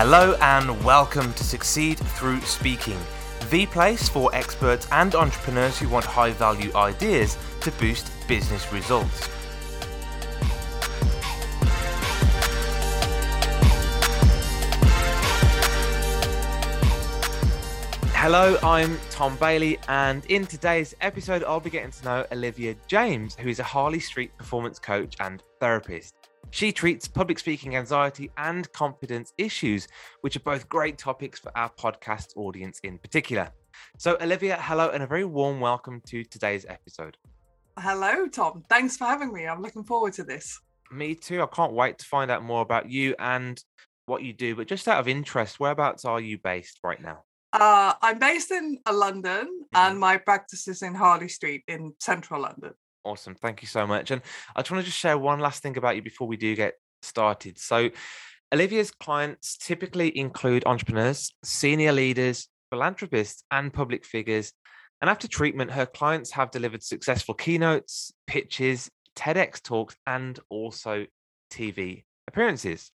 Hello and welcome to Succeed Through Speaking, the place for experts and entrepreneurs who want high value ideas to boost business results. Hello, I'm Tom Bailey, and in today's episode, I'll be getting to know Olivia James, who is a Harley Street performance coach and therapist. She treats public speaking anxiety and confidence issues, which are both great topics for our podcast audience in particular. So, Olivia, hello, and a very warm welcome to today's episode. Hello, Tom. Thanks for having me. I'm looking forward to this. Me too. I can't wait to find out more about you and what you do. But just out of interest, whereabouts are you based right now? Uh, I'm based in uh, London mm-hmm. and my practice is in Harley Street in central London. Awesome. Thank you so much. And I just want to just share one last thing about you before we do get started. So, Olivia's clients typically include entrepreneurs, senior leaders, philanthropists, and public figures. And after treatment, her clients have delivered successful keynotes, pitches, TEDx talks, and also TV appearances.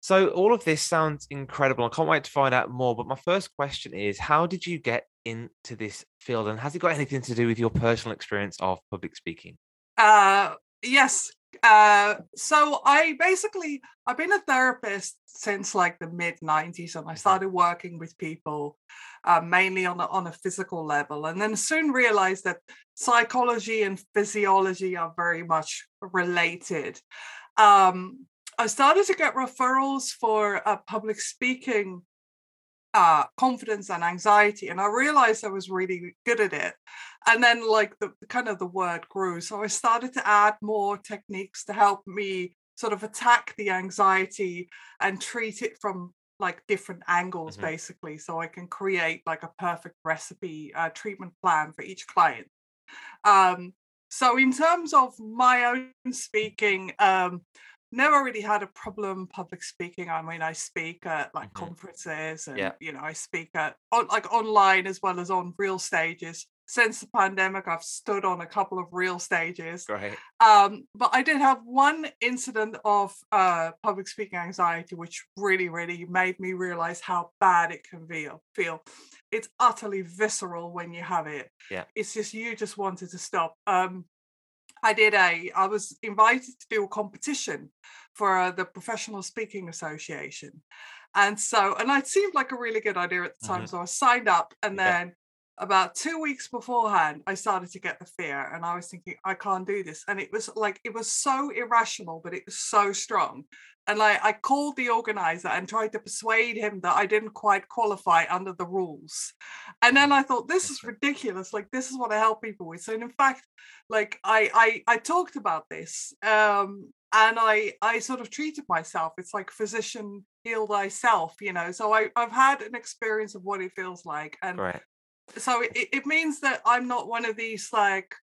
So all of this sounds incredible. I can't wait to find out more. But my first question is how did you get into this field and has it got anything to do with your personal experience of public speaking? Uh yes. Uh so I basically I've been a therapist since like the mid 90s and I mm-hmm. started working with people uh, mainly on a, on a physical level and then soon realized that psychology and physiology are very much related. Um I started to get referrals for uh, public speaking uh, confidence and anxiety, and I realized I was really good at it. And then, like the kind of the word grew, so I started to add more techniques to help me sort of attack the anxiety and treat it from like different angles, mm-hmm. basically, so I can create like a perfect recipe uh, treatment plan for each client. Um, so, in terms of my own speaking, um, never really had a problem public speaking. I mean, I speak at like mm-hmm. conferences and yeah. you know, I speak at on, like online as well as on real stages. Since the pandemic, I've stood on a couple of real stages. Right. Um, but I did have one incident of uh, public speaking anxiety, which really, really made me realize how bad it can feel. Feel it's utterly visceral when you have it. Yeah. It's just you just wanted to stop. Um, I did a, I was invited to do a competition for the Professional Speaking Association. And so, and it seemed like a really good idea at the time. Mm-hmm. So I signed up and then. About two weeks beforehand, I started to get the fear and I was thinking, I can't do this. And it was like, it was so irrational, but it was so strong. And like I called the organizer and tried to persuade him that I didn't quite qualify under the rules. And then I thought, this is ridiculous. Like this is what I help people with. So in fact, like I I I talked about this. Um and I I sort of treated myself. It's like physician heal thyself, you know. So I, I've had an experience of what it feels like. And right. So it, it means that I'm not one of these like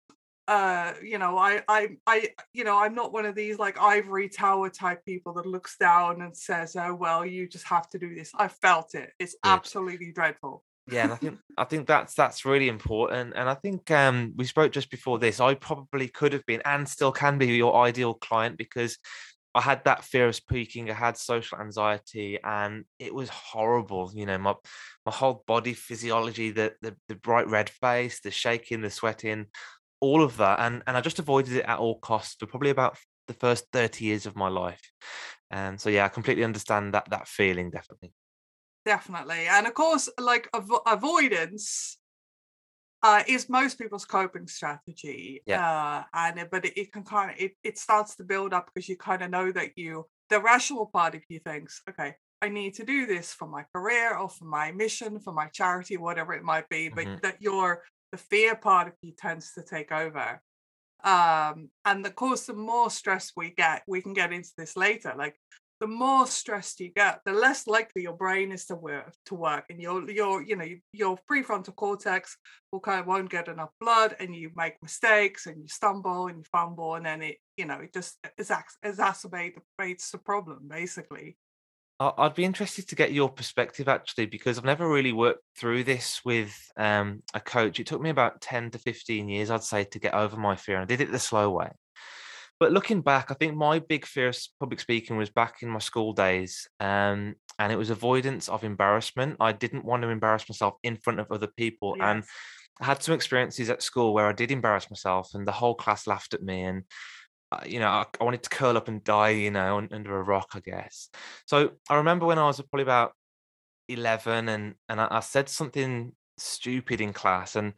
uh you know i i i you know i'm not one of these like ivory tower type people that looks down and says oh well you just have to do this. I felt it. It's yeah. absolutely dreadful. Yeah and i think i think that's that's really important and i think um we spoke just before this i probably could have been and still can be your ideal client because I had that fear of speaking. I had social anxiety, and it was horrible. You know, my my whole body physiology, the the, the bright red face, the shaking, the sweating all of that and and I just avoided it at all costs for probably about the first 30 years of my life. And so yeah, I completely understand that that feeling definitely. Definitely. And of course like avo- avoidance uh, is most people's coping strategy. Yeah. Uh, and it, but it, it can kind of it, it starts to build up because you kind of know that you the rational part of you thinks, okay, I need to do this for my career or for my mission, for my charity, whatever it might be, but mm-hmm. that your the fear part of you tends to take over. Um, and of course, the more stress we get, we can get into this later. Like the more stressed you get, the less likely your brain is to work to work, and your your you know your prefrontal cortex will kind of won't get enough blood, and you make mistakes, and you stumble, and you fumble, and then it you know it just exacerbates the problem basically. I'd be interested to get your perspective actually, because I've never really worked through this with um, a coach. It took me about 10 to 15 years, I'd say, to get over my fear. And I did it the slow way. But looking back, I think my big fear of public speaking was back in my school days, um, and it was avoidance of embarrassment. I didn't want to embarrass myself in front of other people, yes. and I had some experiences at school where I did embarrass myself, and the whole class laughed at me, and uh, you know, I, I, wanted to curl up and die, you know, under a rock, I guess. So I remember when I was probably about eleven, and and I, I said something stupid in class, and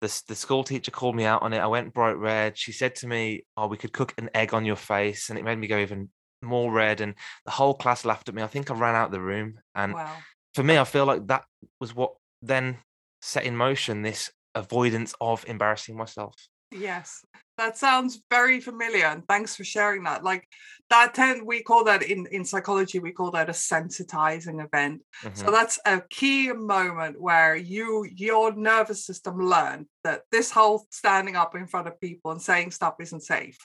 the, the school teacher called me out on it. I went bright red. She said to me, "Oh, we could cook an egg on your face," and it made me go even more red. And the whole class laughed at me. I think I ran out of the room. And wow. for me, I feel like that was what then set in motion this avoidance of embarrassing myself. Yes, that sounds very familiar, and thanks for sharing that. Like that tend we call that in in psychology we call that a sensitizing event. Mm-hmm. So that's a key moment where you your nervous system learned that this whole standing up in front of people and saying stuff isn't safe.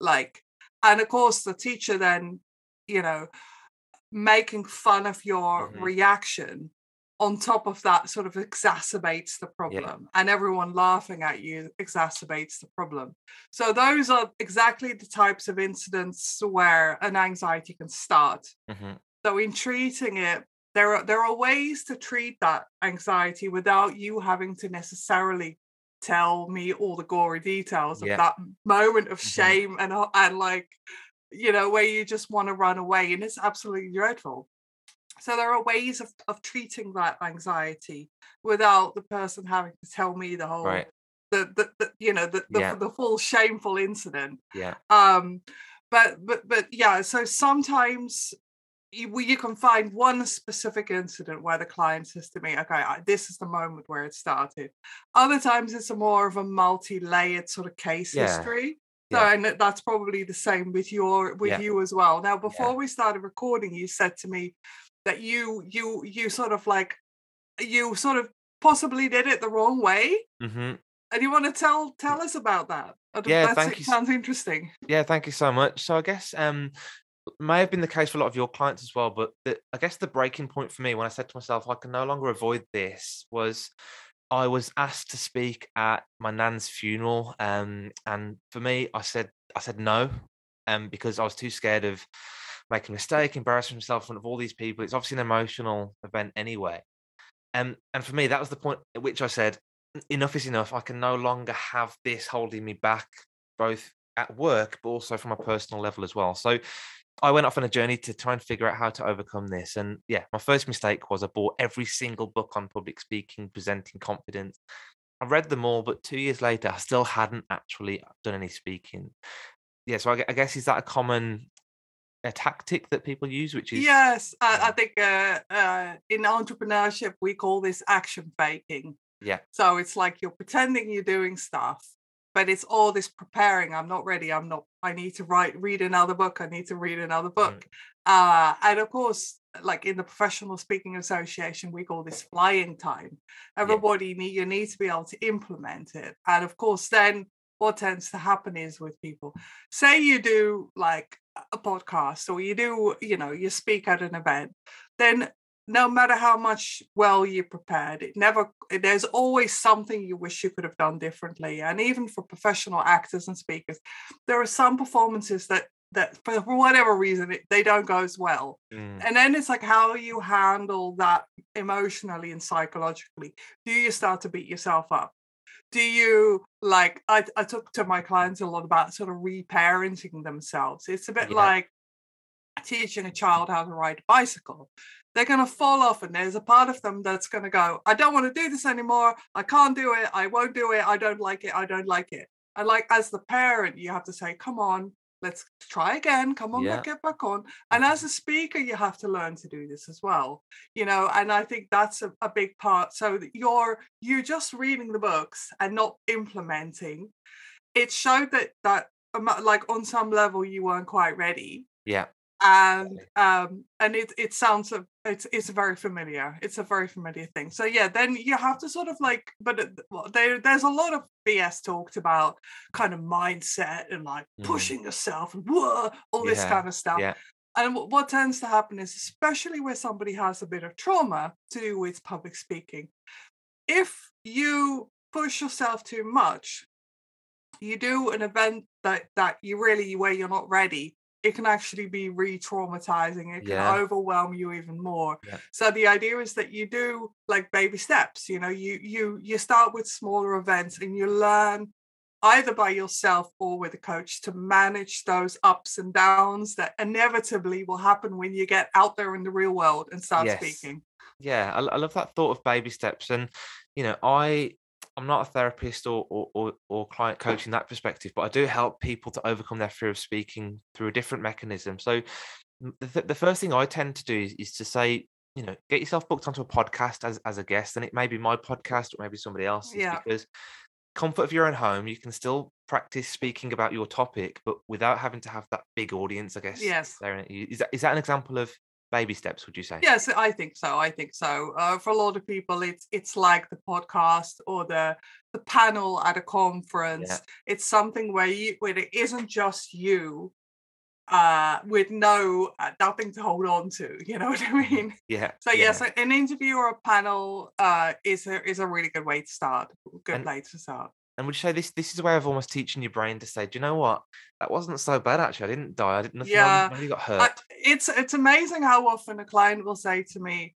Like, and of course the teacher then, you know, making fun of your mm-hmm. reaction on top of that sort of exacerbates the problem yeah. and everyone laughing at you exacerbates the problem so those are exactly the types of incidents where an anxiety can start mm-hmm. so in treating it there are there are ways to treat that anxiety without you having to necessarily tell me all the gory details yeah. of that moment of mm-hmm. shame and and like you know where you just want to run away and it's absolutely dreadful so there are ways of, of treating that anxiety without the person having to tell me the whole right. the, the, the, you know the the, yeah. the full shameful incident. Yeah. Um but but but yeah, so sometimes you, you can find one specific incident where the client says to me, okay, I, this is the moment where it started. Other times it's a more of a multi-layered sort of case yeah. history. So, yeah. and that's probably the same with your with yeah. you as well. Now, before we started recording, you said to me, that you you you sort of like you sort of possibly did it the wrong way? Mm-hmm. and you want to tell tell us about that? Yeah That's, thank you sounds interesting. Yeah thank you so much. So i guess um may have been the case for a lot of your clients as well but the, i guess the breaking point for me when i said to myself i can no longer avoid this was i was asked to speak at my nan's funeral um and for me i said i said no um because i was too scared of make a mistake, embarrass himself in front of all these people. It's obviously an emotional event anyway. Um, and for me, that was the point at which I said, enough is enough. I can no longer have this holding me back, both at work, but also from a personal level as well. So I went off on a journey to try and figure out how to overcome this. And yeah, my first mistake was I bought every single book on public speaking, presenting confidence. I read them all, but two years later, I still hadn't actually done any speaking. Yeah, so I guess is that a common a tactic that people use, which is yes, I, I think uh, uh, in entrepreneurship we call this action faking. Yeah. So it's like you're pretending you're doing stuff, but it's all this preparing. I'm not ready. I'm not. I need to write, read another book. I need to read another book. Mm. Uh, and of course, like in the professional speaking association, we call this flying time. Everybody yeah. need you need to be able to implement it. And of course, then what tends to happen is with people, say you do like a podcast or you do, you know, you speak at an event, then no matter how much well you prepared, it never there's always something you wish you could have done differently. And even for professional actors and speakers, there are some performances that that for whatever reason it, they don't go as well mm. and then it's like how you handle that emotionally and psychologically do you start to beat yourself up do you like I, I talk to my clients a lot about sort of reparenting themselves. It's a bit yeah. like teaching a child how to ride a bicycle. They're going to fall off and there's a part of them that's going to go i don't want to do this anymore. I can't do it. I won't do it. I don't like it. I don't like it. And like as the parent you have to say come on let's try again come on yeah. get back on. And as mm-hmm. a speaker you have to learn to do this as well you know and i think that's a, a big part. So you're you're just reading the books and not implementing. It showed that that um, like on some level you weren't quite ready. Yeah and um and it it sounds a, it's it's very familiar it's a very familiar thing so yeah then you have to sort of like but well, there there's a lot of bs talked about kind of mindset and like mm. pushing yourself and whoa, all this kind of stuff yeah. and what, what tends to happen is especially where somebody has a bit of trauma to do with public speaking if you push yourself too much you do an event that that you really where you're not ready it can actually be re-traumatizing it can Yeah. overwhelm you even more Yeah. so the idea is that you do like baby steps you know you you you start with smaller events and you learn either by yourself or with a coach to manage those ups and downs that inevitably will happen when you get out there in the real world and start Yes. speaking Yeah, I, I love that thought of baby steps, and you know, I I'm not a therapist or, or or or client coach in that perspective, but I do help people to overcome their fear of speaking through a different mechanism. So the, th- the first thing I tend to do is, is to say, you know, get yourself booked onto a podcast as as a guest, and it may be my podcast or maybe somebody else's, Yeah. because comfort of your own home, you can still practice speaking about your topic, but without having to have that big audience, I guess. Yes. you. Is that is that an example of baby steps? Would you say? Yes, I think so. I think so. Uh, for a lot of people, it's it's like the podcast or the the panel at a conference. It's something where you where it isn't just you, uh, with no uh, nothing to hold on to. You know what I mean? Yeah. So yeah. yes, a- an interview or a panel uh, is a is a really good way to start. Good And- place to start. And would you say this this is a way of almost teaching your brain to say, do you know what? That wasn't so bad actually. I didn't die. I didn't nothing, Yeah, nobody got hurt. I, it's it's amazing how often a client will say to me,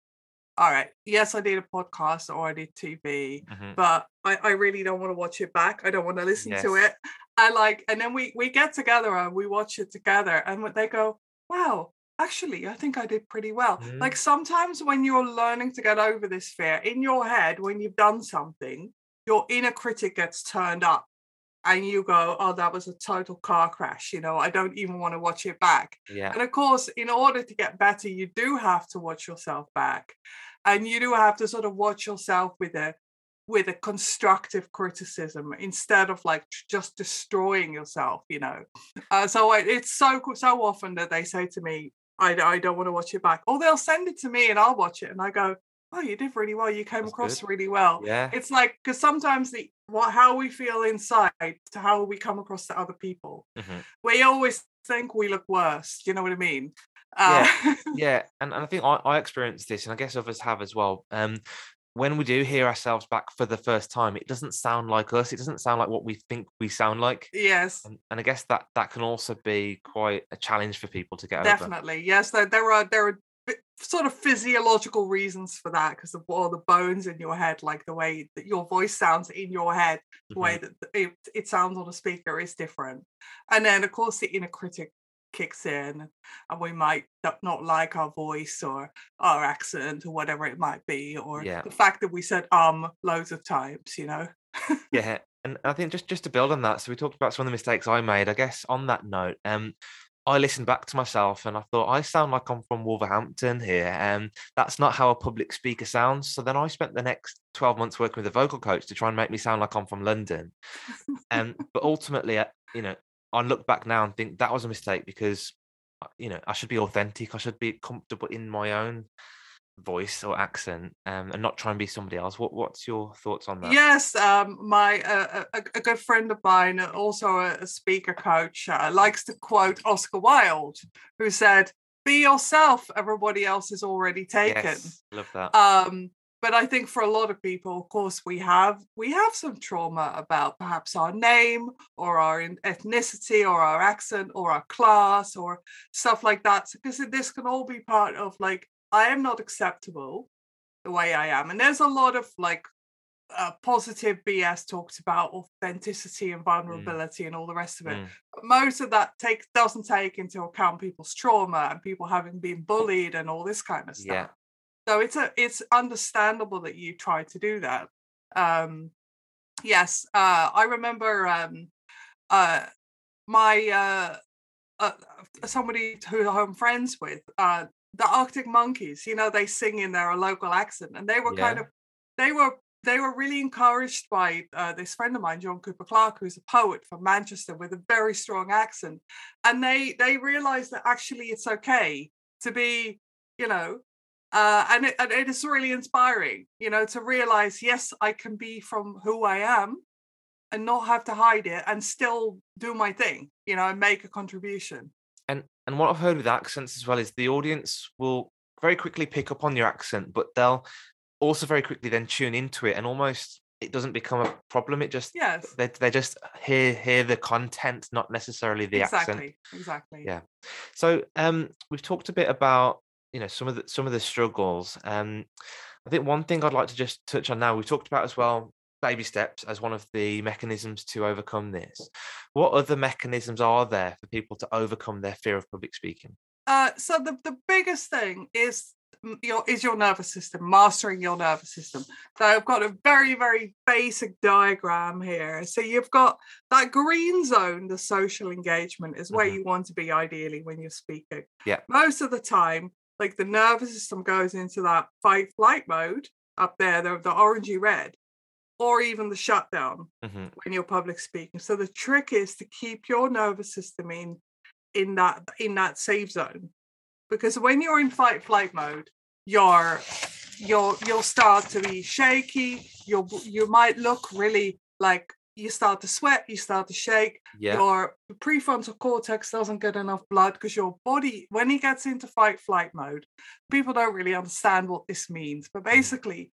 "All right, yes, I did a podcast or I did TV." Mhm. but I, I really don't want to watch it back. I don't want to listen to it. I like, and then we we get together and we watch it together, and they go, "Wow, actually, I think I did pretty well." Mhm. Like sometimes when you're learning to get over this fear in your head, when you've done something, your inner critic gets turned up, and you go, "Oh, that was a total car crash." You know, I don't even want to watch it back. Yeah. And of course, in order to get better, you do have to watch yourself back. And you do have to sort of watch yourself with a with a constructive criticism instead of like just destroying yourself, you know. Uh, so I, it's so so often that they say to me, I, I don't want to watch it back. Or they'll send it to me and I'll watch it and I go, Oh, you did really well. You came That's across good. really well. Yeah. It's like because sometimes the what how we feel inside to how we come across to other people Mhm. we always think we look worse. You know what I mean? Uh, Yeah. And, and I think I, I experienced this, and I guess others have as well. Um, when we do hear ourselves back for the first time, it doesn't sound like us. It doesn't sound like what we think we sound like. yes, And, and I guess that that can also be quite a challenge for people to get over. definitely. Yes, there, there are there are sort of physiological reasons for that because of all the bones in your head, like the way that your voice sounds in your head, the way Mhm. that it, it sounds on a speaker is different. And then of course the inner critic kicks in and we might not- not like our voice or our accent or whatever it might be or Yeah. the fact that we said um loads of times you know Yeah, and I think just just to build on that, so we talked about some of the mistakes I made. I guess on that note, um, I listened back to myself and I thought I sound like I'm from Wolverhampton here, and that's not how a public speaker sounds. So then I spent the next twelve months working with a vocal coach to try and make me sound like I'm from London. Um, but ultimately, you know, I look back now and think that was a mistake because, uh, you know, I should be authentic. I should be comfortable in my own voice or accent, um, and not try and be somebody else. What What's your thoughts on that? Yes, um, my uh, a, a good friend of mine, uh, also a, a speaker coach, uh, likes to quote Oscar Wilde, who said, "Be yourself. Everybody else is already taken." Yes, love that. Um, but I think for a lot of people, of course, we have we have some trauma about perhaps our name or our ethnicity or our accent or our class or stuff like that. Because this can all be part of like I am not acceptable the way I am, and there's a lot of like uh, positive BS talked about authenticity and vulnerability and all the rest of it. Mm. But most of that take doesn't take into account people's trauma and people having been bullied and all this kind of stuff. Yeah. So it's a it's understandable that you try to do that. Um, yes, uh, I remember um, uh, my uh, uh, somebody who I'm friends with, uh, the Arctic Monkeys. You know, they sing in their local accent, and they were kind of they were they were really encouraged by uh, this friend of mine, John Cooper Clarke, who's a poet from Manchester with a very strong accent, and they they realized that actually it's okay to be, you know, uh, and, it, and it is really inspiring, you know, to realize yes, I can be from who I am, and not have to hide it, and still do my thing, you know, and make a contribution. And what I've heard with accents as well is the audience will very quickly pick up on your accent, but they'll also very quickly then tune into it and almost it doesn't become a problem. It just yes, they they just hear hear the content, not necessarily the accent. exactly, exactly. Yeah. So um, we've talked a bit about you know some of the some of the struggles. Um, I think one thing I'd like to just touch on now. We've talked about as well baby steps as one of the mechanisms to overcome this. What other mechanisms are there for people to overcome their fear of public speaking? Uh, so the, the biggest thing is your is your nervous system, mastering your nervous system. So I've got a very, very basic diagram here. So you've got that green zone, the social engagement, is where Mhm. you want to be ideally when you're speaking. Yeah. Most of the time, like the nervous system goes into that fight flight mode up there, the, the orangey red, or even the shutdown hmm when you're public speaking. So the trick is to keep your nervous system in in that in that safe zone. Because when you're in fight flight mode, you're you'll you'll start to be shaky, you'll you might look really like you start to sweat, you start to shake, Yeah. your prefrontal cortex doesn't get enough blood because your body, when he gets into fight flight mode, people don't really understand what this means. But basically,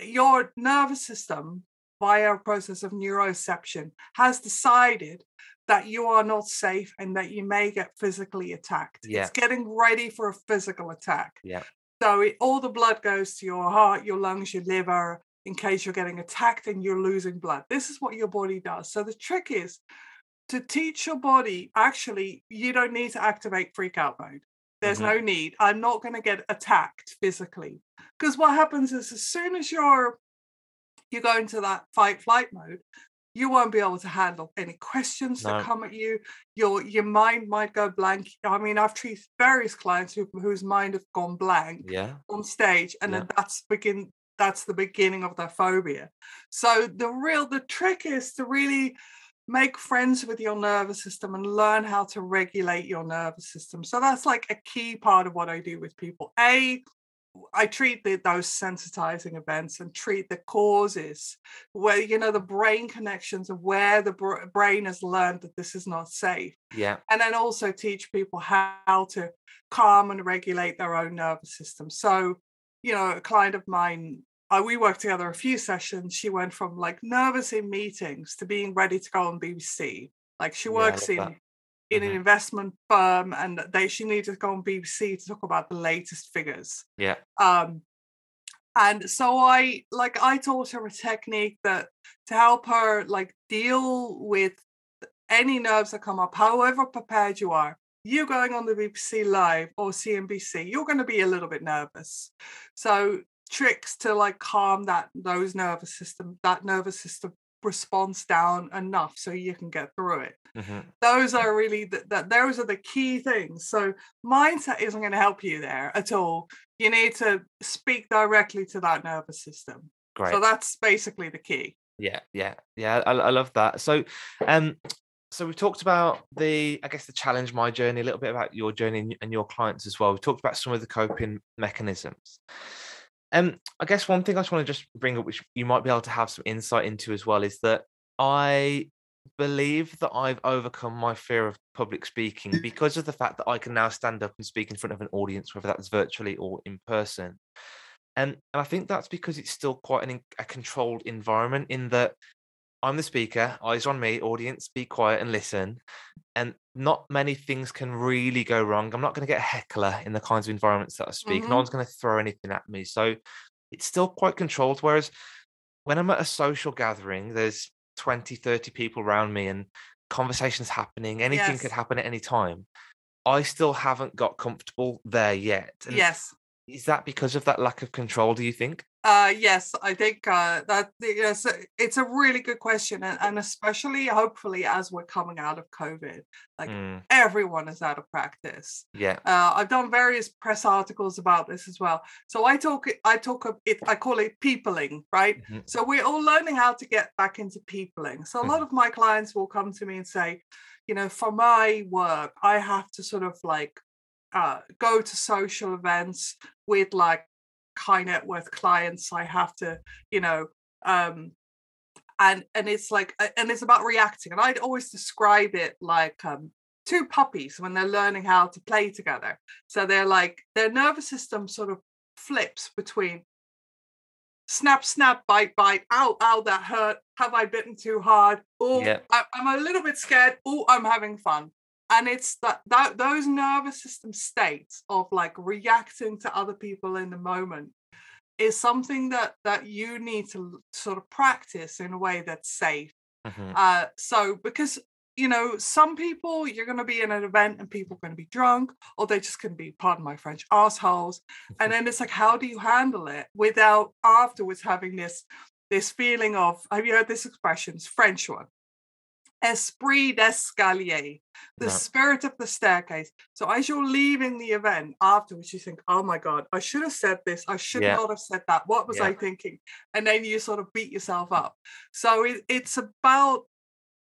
your nervous system, via a process of neuroception, has decided that you are not safe and that you may get physically attacked. Yeah. It's getting ready for a physical attack. Yeah. So it, all the blood goes to your heart, your lungs, your liver, in case you're getting attacked and you're losing blood. This is what your body does. So the trick is to teach your body actually, you don't need to activate freak out mode. There's Mhm. no need. I'm not going to get attacked physically. Because what happens is as soon as you're you go into that fight flight mode, you won't be able to handle any questions that come at you. Your your mind might go blank. I mean, I've treated various clients who, whose mind have gone blank Yeah. on stage and then that's begin that's the beginning of their phobia so the real the trick is to really make friends with your nervous system and learn how to regulate your nervous system so that's like a key part of what i do with people a I treat the, those sensitizing events and treat the causes where you know the brain connections of where the br- brain has learned that this is not safe Yeah. and then also teach people how to calm and regulate their own nervous system. So, you know, a client of mine, uh, we worked together a few sessions. She went from like nervous in meetings to being ready to go on BBC. Like she works love in that. in an Mhm. investment firm, and they she needed to go on BBC to talk about the latest figures. Yeah. Um, and so I like I taught her a technique that to help her like deal with any nerves that come up, however prepared you are. You going on the BBC Live or CNBC, you're going to be a little bit nervous. So tricks to like calm that those nervous system, that nervous system response down enough so you can get through it hmm those are really the, that those are the key things so mindset isn't going to help you there at all you need to speak directly to that nervous system Great. so that's basically the key Yeah, yeah, yeah. I, I love that. So, um, so we've talked about the, I guess, the challenge, my journey, a little bit about your journey and your clients as well. We've talked about some of the coping mechanisms. Um, I guess one thing I just want to just bring up, which you might be able to have some insight into as well, is that I believe that I've overcome my fear of public speaking because of the fact that I can now stand up and speak in front of an audience, whether that's virtually or in person. And, and I think that's because it's still quite an, a controlled environment in that I'm the speaker, eyes on me, audience, be quiet and listen. And not many things can really go wrong. I'm not going to get a heckler in the kinds of environments that I speak. Mhm. No one's going to throw anything at me. So it's still quite controlled. Whereas when I'm at a social gathering, there's 20, 30 people around me and conversations happening, anything Yes. could happen at any time. I still haven't got comfortable there yet. And yes Is that because of that lack of control, do you think? Uh yes i think uh that yes it's a really good question and, and especially hopefully as we're coming out of covid like Mm, everyone is out of practice yeah. Uh, I've done various press articles about this as well. So I talk, it- I talk of it, I call it peopling, right? Mhm. So we're all learning how to get back into peopling. So a lot of my clients will come to me and say, you know, for my work, I have to sort of like uh, go to social events with like high net worth clients. I have to, you know, um, and and it's like and it's about reacting. And I'd always describe it like um, two puppies when they're learning how to play together. So they're like their nervous system sort of flips between snap, snap, bite, bite. Ow, ow, that hurt. Have I bitten too hard? Oh, Yeah. I'm a little bit scared. Oh, I'm having fun. And it's that, that those nervous system states of like reacting to other people in the moment is something that that you need to sort of practice in a way that's safe. Mhm. Uh, so because you know some people you're going to be in an event and people are going to be drunk or they're just going to be pardon my french assholes and then it's like how do you handle it without afterwards having this this feeling of have you heard this expression it's french one esprit d'escalier the No. spirit of the staircase so as you're leaving the event afterwards you think oh my god i should have said this i should Yeah. not have said that what was Yeah. i thinking and then you sort of beat yourself up so it, it's about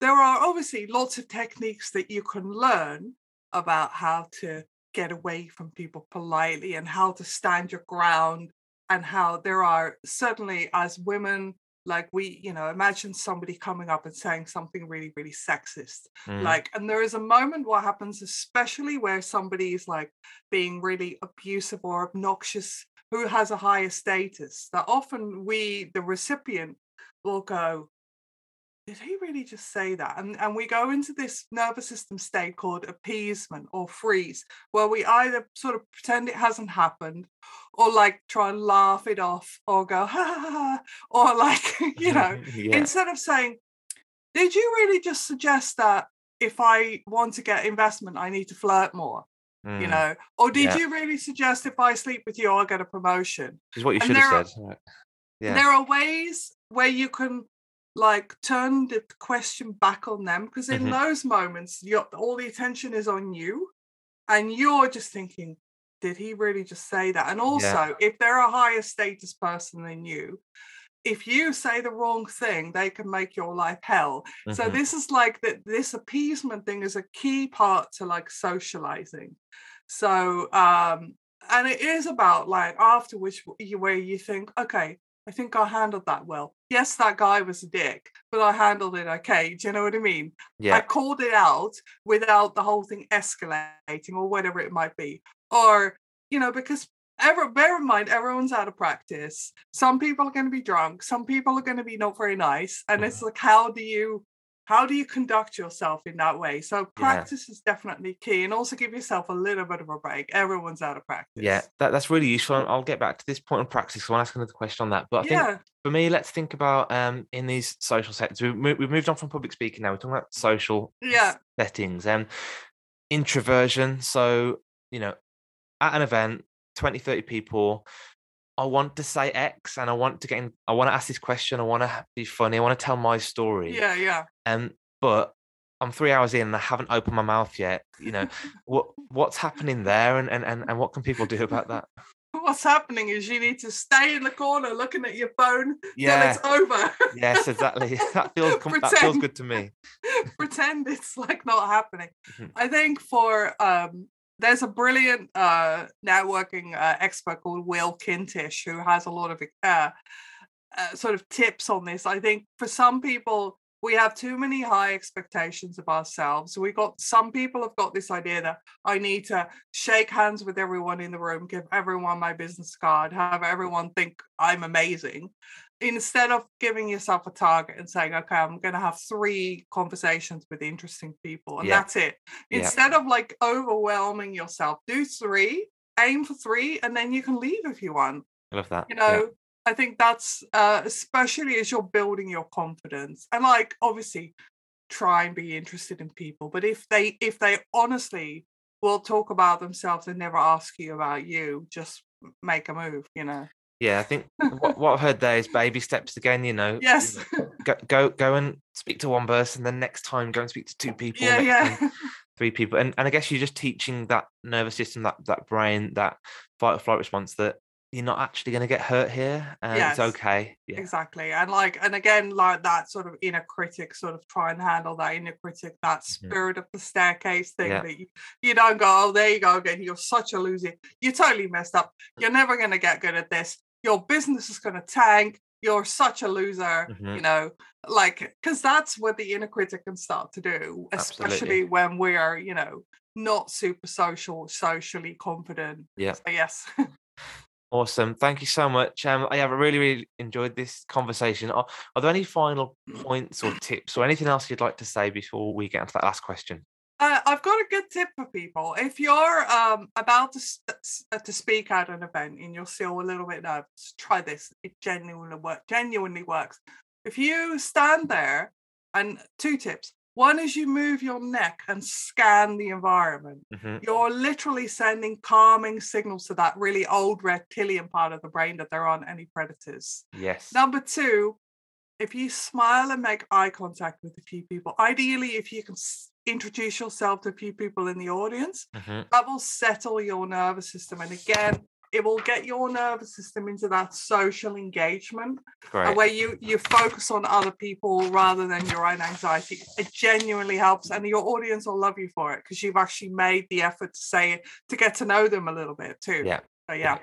there are obviously lots of techniques that you can learn about how to get away from people politely and how to stand your ground and how there are certainly as women like we you know imagine somebody coming up and saying something really really sexist Mm. like and there is a moment what happens especially where somebody is like being really abusive or obnoxious who has a higher status that often we the recipient will go did he really just say that and and we go into this nervous system state called appeasement or freeze where we either sort of pretend it hasn't happened or like try and laugh it off or go ha ha ha, or like you know yeah. instead of saying, Did you really just suggest that if I want to get investment, I need to flirt more? You Mm. know, or did Yeah. you really suggest if I sleep with you, I'll get a promotion? Is what you and should have there are- said. Yeah. There are ways where you can like turn the question back on them because in Mhm. those moments, all the attention is on you, and you're just thinking, did he really just say that? And also, if they're a higher status person than you, if you say the wrong thing, they can make your life hell. So Mhm. this is like that. This appeasement thing is a key part to like socializing. So um, and it is about like afterwards w- you- where you think, okay, I think I handled that well. Yes, that guy was a dick, but I handled it okay. Do you know what I mean? I called it out without the whole thing escalating or whatever it might be. Or, you know, because ever bear in mind everyone's out of practice. Some people are going to be drunk, some people are going to be not very nice. And mm-hmm. it's like how do you how do you conduct yourself in that way? So practice is definitely key and also give yourself a little bit of a break. Everyone's out of practice. Yeah, that, that's really useful. and I'll get back to this point on practice. So I want to ask another question on that. But I think Yeah. for me, let's think about um in these social settings. We've, mo- we've moved on from public speaking now. We're talking about social Yeah. settings and introversion. So, you know, at an event, 20, 30 people, I want to say X and I want to get in, I want to ask this question. I want to be funny. I want to tell my story. Yeah. Yeah. Um, but I'm three hours in and I haven't opened my mouth yet. You know, what what's happening there and, and, and, and what can people do about that? What's happening is you need to stay in the corner looking at your phone till Yeah. it's over. yes, exactly. That feels com- that feels good to me. pretend it's like not happening. Mhm. I think for um there's a brilliant uh networking uh, expert called Will Kintish who has a lot of uh, uh sort of tips on this. I think for some people we have too many high expectations of ourselves. We got some people have got this idea that I need to shake hands with everyone in the room, give everyone my business card, have everyone think I'm amazing instead of giving yourself a target and saying, okay, I'm going to have three conversations with interesting people and Yeah. that's it. Yeah. Instead of like overwhelming yourself, do three, aim for three, and then you can leave if you want. I love that. You Yeah. know, I think that's uh, especially as you're building your confidence and like obviously try and be interested in people. But if they if they honestly will talk about themselves and never ask you about you, just make a move, you know. Yeah, I think what, what I've heard there is baby steps again. You know, Yes. go go go and speak to one person, then next time go and speak to two people, yeah, time yeah. three people, and and I guess you're just teaching that nervous system, that that brain, that fight or flight response that you're not actually going to get hurt here, and Yes. it's okay. Yeah, Exactly. And like, and again, like that sort of inner critic, sort of try and handle that inner critic, that Mhm. spirit of the staircase thing Yeah. that you, you don't go, oh, there you go again. You're such a loser. You're totally messed up. You're never going to get good at this. Your business is going to tank. You're such a loser, you Mhm. know, like, because that's what the inner critic can start to do, Absolutely. especially when we are, you know, not super social, socially confident. Yeah. So, yes. Awesome. Thank you so much. Um, I have really, really enjoyed this conversation. Are, are there any final points or tips or anything else you'd like to say before we get into that last question? Uh, I've got a good tip for people. If you're um, about to uh, to speak at an event and you're still a little bit nervous, try this. It genuinely work genuinely works. If you stand there, and two tips. One is you move your neck and scan the environment. Mm-hmm. You're literally sending calming signals to that really old reptilian part of the brain that there aren't any predators. Yes. Number two, if you smile and make eye contact with a few people, ideally, if you can introduce yourself to a few people in the audience, mm-hmm. that will settle your nervous system. And again, it will get your nervous system into that social engagement where you you focus on other people rather than your own anxiety. It genuinely helps and your audience will love you for it because you've actually made the effort to say it to get to know them a little bit too. Yeah. So, yeah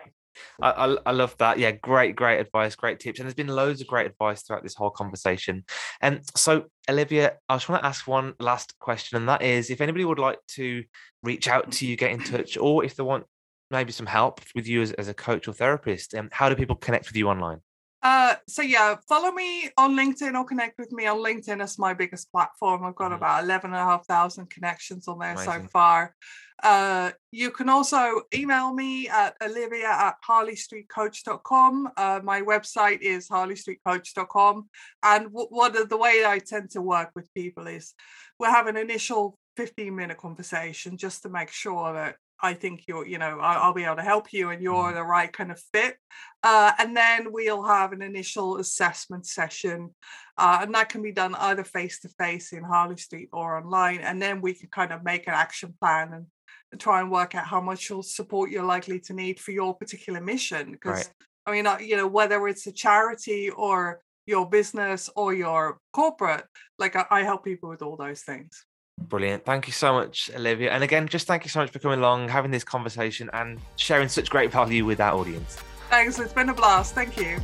I, I, love that. Yeah, great, great advice, great tips. And there's been loads of great advice throughout this whole conversation. And so, Olivia, I just want to ask one last question, and that is if anybody would like to reach out to you, get in touch, or if they want maybe some help with you as, as a coach or therapist, um, how do people connect with you online? Uh, so yeah, follow me on LinkedIn or connect with me on LinkedIn. It's my biggest platform. I've got mm-hmm. about 11,500 connections on there Amazing. so far. Uh, you can also email me at olivia at harleystreetcoach.com. Uh, my website is harleystreetcoach.com. And w- what the way I tend to work with people is we'll have an initial 15 minute conversation just to make sure that I think you're, you know, I'll, I'll, be able to help you and you're mm-hmm. the right kind of fit. Uh, and then we'll have an initial assessment session. Uh, and that can be done either face to face in Harley Street or online. And then we can kind of make an action plan and, and try and work out how much support you're likely to need for your particular mission. Because, right. I mean, uh, you know, whether it's a charity or your business or your corporate, like I, I help people with all those things. Brilliant. Thank you so much, Olivia. And again, just thank you so much for coming along, having this conversation, and sharing such great value with our audience. Thanks. It's been a blast. Thank you.